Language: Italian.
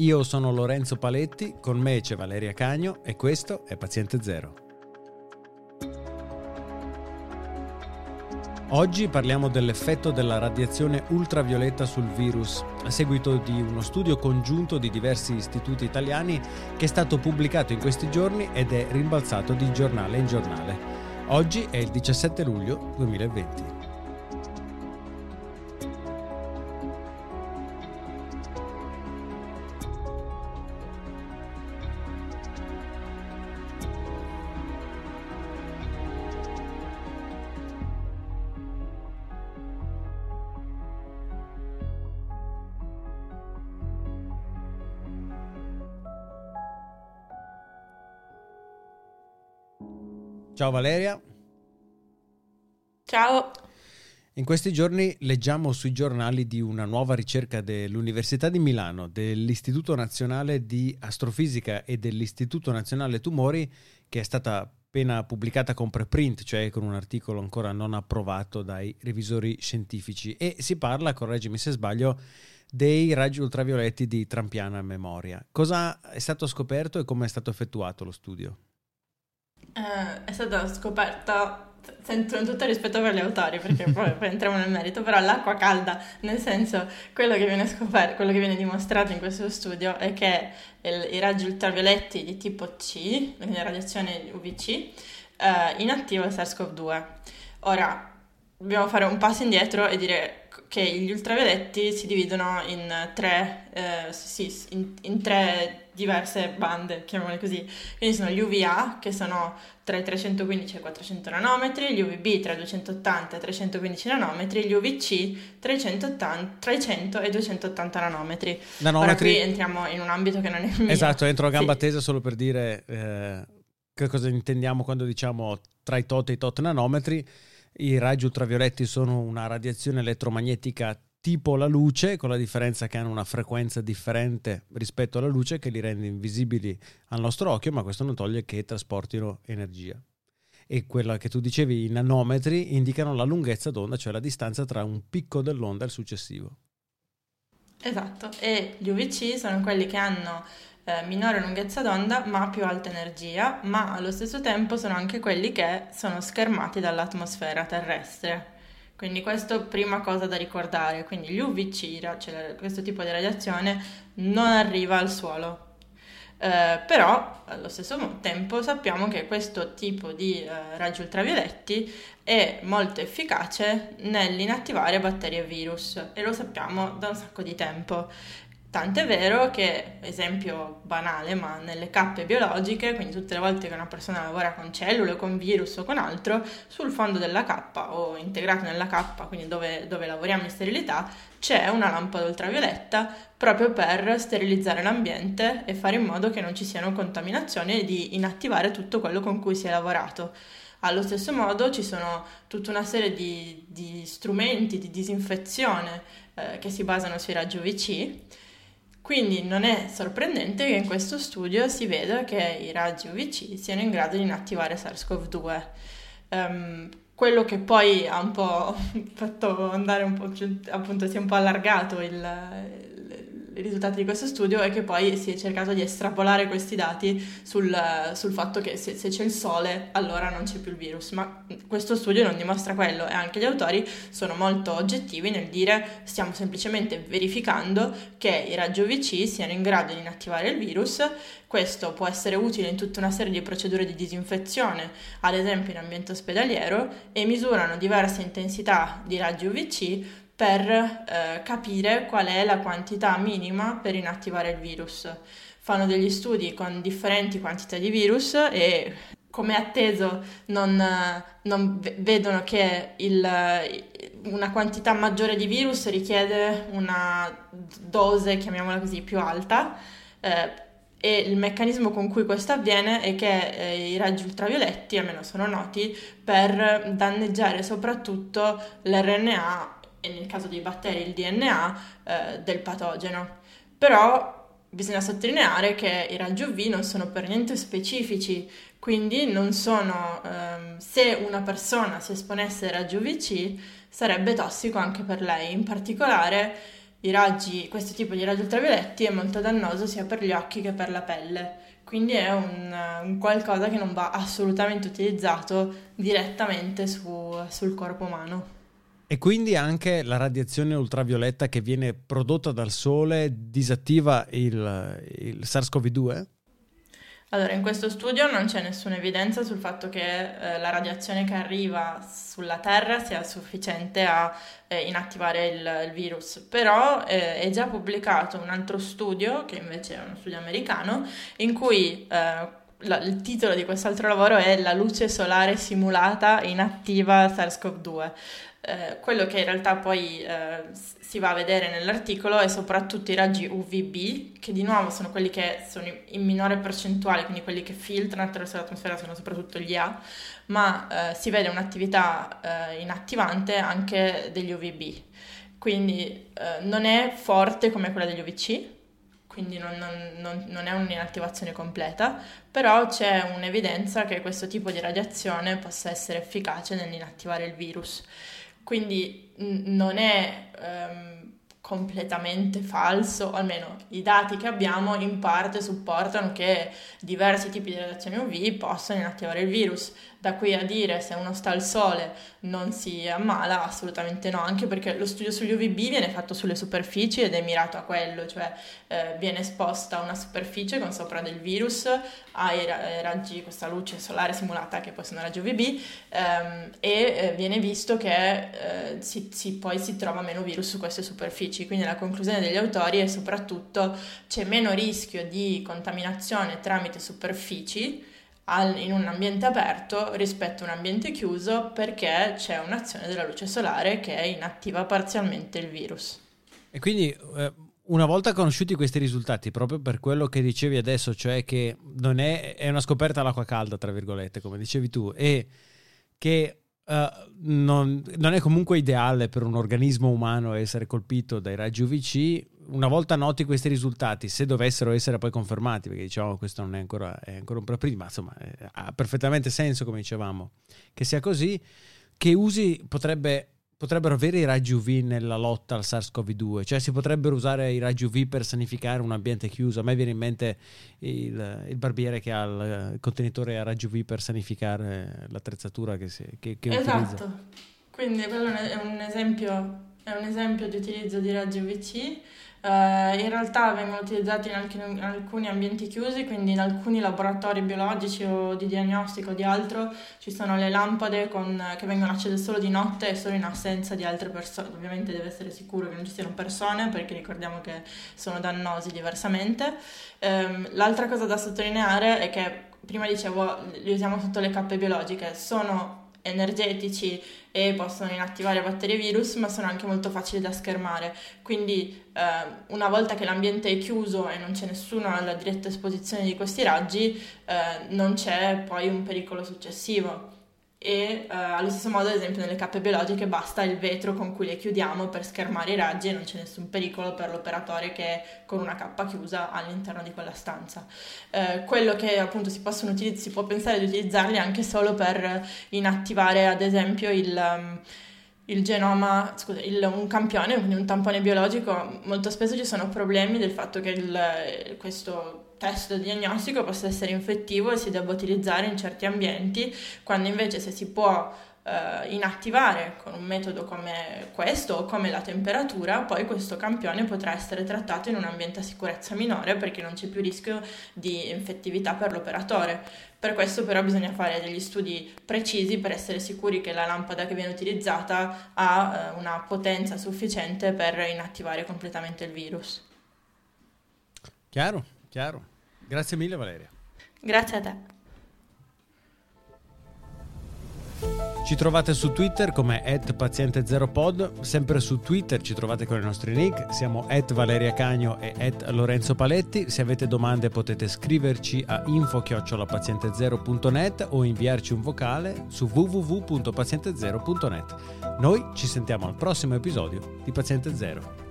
Io sono Lorenzo Paletti, con me c'è Valeria Cagno e questo è Paziente Zero. Oggi parliamo dell'effetto della radiazione ultravioletta sul virus, a seguito di uno studio congiunto di diversi istituti italiani che è stato pubblicato in questi giorni ed è rimbalzato di giornale in giornale. Oggi è il 17 luglio 2020. Ciao Valeria. Ciao. In questi giorni leggiamo sui giornali di una nuova ricerca dell'Università di Milano, dell'Istituto Nazionale di Astrofisica e dell'Istituto Nazionale Tumori che è stata appena pubblicata con preprint, cioè con un articolo ancora non approvato dai revisori scientifici e si parla, correggimi se sbaglio, dei raggi ultravioletti di trampiana memoria. Cosa è stato scoperto e come è stato effettuato lo studio? Eh, è stata scoperta sento tutto rispetto per gli autori perché poi, poi, entriamo nel merito, però l'acqua calda, nel senso quello che viene scoperto, quello che viene dimostrato in questo studio è che il, i raggi ultravioletti di tipo C, quindi la radiazione UVC, eh, inattiva il SARS-CoV-2. Ora, dobbiamo fare un passo indietro e dire che gli ultravioletti si dividono in tre, eh, sì, in, in tre diverse bande, chiamiamole così. Quindi sono gli UVA, che sono tra i 315 e i 400 nanometri, gli UVB tra i 280 e i 315 nanometri, gli UVC tra i 180, 300 e i 280 nanometri. nanometri. Ora qui entriamo in un ambito che non è mio. Esatto, entro a gamba sì. tesa solo per dire eh, che cosa intendiamo quando diciamo tra i tot e i tot nanometri i raggi ultravioletti sono una radiazione elettromagnetica tipo la luce, con la differenza che hanno una frequenza differente rispetto alla luce che li rende invisibili al nostro occhio, ma questo non toglie che trasportino energia. E quella che tu dicevi, i nanometri, indicano la lunghezza d'onda, cioè la distanza tra un picco dell'onda e il successivo. Esatto, e gli UVC sono quelli che hanno eh, minore lunghezza d'onda ma più alta energia, ma allo stesso tempo sono anche quelli che sono schermati dall'atmosfera terrestre. Quindi questo prima cosa da ricordare, quindi gli UVC, cioè questo tipo di radiazione, non arriva al suolo. Eh, però allo stesso tempo sappiamo che questo tipo di eh, raggi ultravioletti è molto efficace nell'inattivare batteri e virus e lo sappiamo da un sacco di tempo Tant'è vero che, esempio banale, ma nelle cappe biologiche, quindi tutte le volte che una persona lavora con cellule, con virus o con altro, sul fondo della cappa o integrato nella cappa, quindi dove, dove lavoriamo in sterilità, c'è una lampada ultravioletta proprio per sterilizzare l'ambiente e fare in modo che non ci siano contaminazioni e di inattivare tutto quello con cui si è lavorato. Allo stesso modo ci sono tutta una serie di, di strumenti di disinfezione eh, che si basano sui raggi UVC quindi non è sorprendente che in questo studio si veda che i raggi UVC siano in grado di inattivare SARS-CoV-2. Um, ehm, quello che poi ha un po' fatto andare un po', appunto si è un po' allargato il, risultati di questo studio è che poi si è cercato di estrapolare questi dati sul, sul fatto che se, se, c'è il sole allora non c'è più il virus, ma questo studio non dimostra quello e anche gli autori sono molto oggettivi nel dire stiamo semplicemente verificando che i raggi UVC siano in grado di inattivare il virus, questo può essere utile in tutta una serie di procedure di disinfezione, ad esempio in ambiente ospedaliero, e misurano diverse intensità di raggi UVC per eh, capire qual è la quantità minima per inattivare il virus. Fanno degli studi con differenti quantità di virus e come atteso non, non vedono che il, una quantità maggiore di virus richiede una dose, chiamiamola così, più alta. Eh, e il meccanismo con cui questo avviene è che eh, i raggi ultravioletti, almeno sono noti, per danneggiare soprattutto l'RNA e nel caso dei batteri il DNA eh, del patogeno. Però bisogna sottolineare che i raggi UV non sono per niente specifici, quindi non sono, ehm, se una persona si esponesse ai raggi UVC sarebbe tossico anche per lei, in particolare raggi, questo tipo di raggi ultravioletti è molto dannoso sia per gli occhi che per la pelle. Quindi è un, un qualcosa che non va assolutamente utilizzato direttamente su, sul corpo umano. E quindi anche la radiazione ultravioletta che viene prodotta dal sole disattiva il, il SARS-CoV-2? Allora, in questo studio non c'è nessuna evidenza sul fatto che eh, la radiazione che arriva sulla Terra sia sufficiente a eh, inattivare il, il, virus, però eh, è già pubblicato un altro studio, che invece è uno studio americano, in cui eh, la, il titolo di quest'altro lavoro è La luce solare simulata inattiva SARS-CoV-2. Eh, quello che in realtà poi eh, si va a vedere nell'articolo è soprattutto i raggi UVB, che di nuovo sono quelli che sono in minore percentuale, quindi quelli che filtrano attraverso l'atmosfera sono soprattutto gli A, ma eh, si vede un'attività eh, inattivante anche degli UVB. Quindi eh, non è forte come quella degli UVC, quindi non, non, non, è un'inattivazione completa, però c'è un'evidenza che questo tipo di radiazione possa essere efficace nell'inattivare il virus. Quindi n- non è um, completamente falso, o almeno i dati che abbiamo in parte supportano che diversi tipi di radiazioni UV possono inattivare il virus da qui a dire se uno sta al sole non si ammala, assolutamente no, anche perché lo studio sugli UVB viene fatto sulle superfici ed è mirato a quello, cioè eh, viene esposta una superficie con sopra del virus ai raggi, questa luce solare simulata che poi sono raggi UVB ehm, e eh, viene visto che eh, si, si, poi si trova meno virus su queste superfici, quindi la conclusione degli autori è soprattutto c'è meno rischio di contaminazione tramite superfici al, in un ambiente aperto rispetto a un ambiente chiuso perché c'è un'azione della luce solare che inattiva parzialmente il virus. E quindi eh, una volta conosciuti questi risultati, proprio per quello che dicevi adesso, cioè che non è, è una scoperta all'acqua calda, tra virgolette, come dicevi tu, e che Uh, non, non, è comunque ideale per un organismo umano essere colpito dai raggi UVC. Una volta noti questi risultati, se dovessero essere poi confermati, perché diciamo questo non è ancora, è ancora un po' prima, insomma, è, ha perfettamente senso, come dicevamo, che sia così, che usi potrebbe potrebbero avere i raggi UV nella lotta al SARS-CoV-2, cioè si potrebbero usare i raggi UV per sanificare un ambiente chiuso. A me viene in mente il, il barbiere che ha il contenitore a raggi UV per sanificare l'attrezzatura che, si, che, che esatto. utilizza. Quindi quello è un esempio, è un esempio di utilizzo di raggi UVC Uh, in realtà vengono utilizzati in, alcuni, in alcuni ambienti chiusi, quindi in alcuni laboratori biologici o di diagnostico o di altro ci sono le lampade con, che vengono accese solo di notte e solo in assenza di altre persone. Ovviamente deve essere sicuro che non ci siano persone perché ricordiamo che sono dannosi diversamente. Um, l'altra cosa da sottolineare è che prima dicevo li usiamo sotto le cappe biologiche, sono energetici e possono inattivare batteri e virus, ma sono anche molto facili da schermare. Quindi eh, una volta che l'ambiente è chiuso e non c'è nessuno alla diretta esposizione di questi raggi, eh, non c'è poi un pericolo successivo e uh, allo stesso modo ad esempio nelle cappe biologiche basta il vetro con cui le chiudiamo per schermare i raggi e non c'è nessun pericolo per l'operatore che è con una cappa chiusa all'interno di quella stanza. Uh, quello che appunto si, utilizzare, si può pensare di utilizzarli anche solo per inattivare ad esempio il... Um, il genoma, scusa, il, un campione, quindi un tampone biologico, molto spesso ci sono problemi del fatto che il, questo test diagnostico possa essere infettivo e si debba utilizzare in certi ambienti, quando invece se si può eh, inattivare con un metodo come questo o come la temperatura, poi questo campione potrà essere trattato in un ambiente a sicurezza minore perché non c'è più rischio di infettività per l'operatore. Per questo però bisogna fare degli studi precisi per essere sicuri che la lampada che viene utilizzata ha eh, una potenza sufficiente per inattivare completamente il virus. Chiaro, chiaro. Grazie mille Valeria. Grazie a te. Ci trovate su Twitter come paziente0pod, sempre su Twitter ci trovate con i nostri nick, siamo at Valeria Cagno e at Lorenzo Paletti, se avete domande potete scriverci a info-paziente0.net o inviarci un vocale su www.paziente0.net. Noi ci sentiamo al prossimo episodio di Paziente Zero.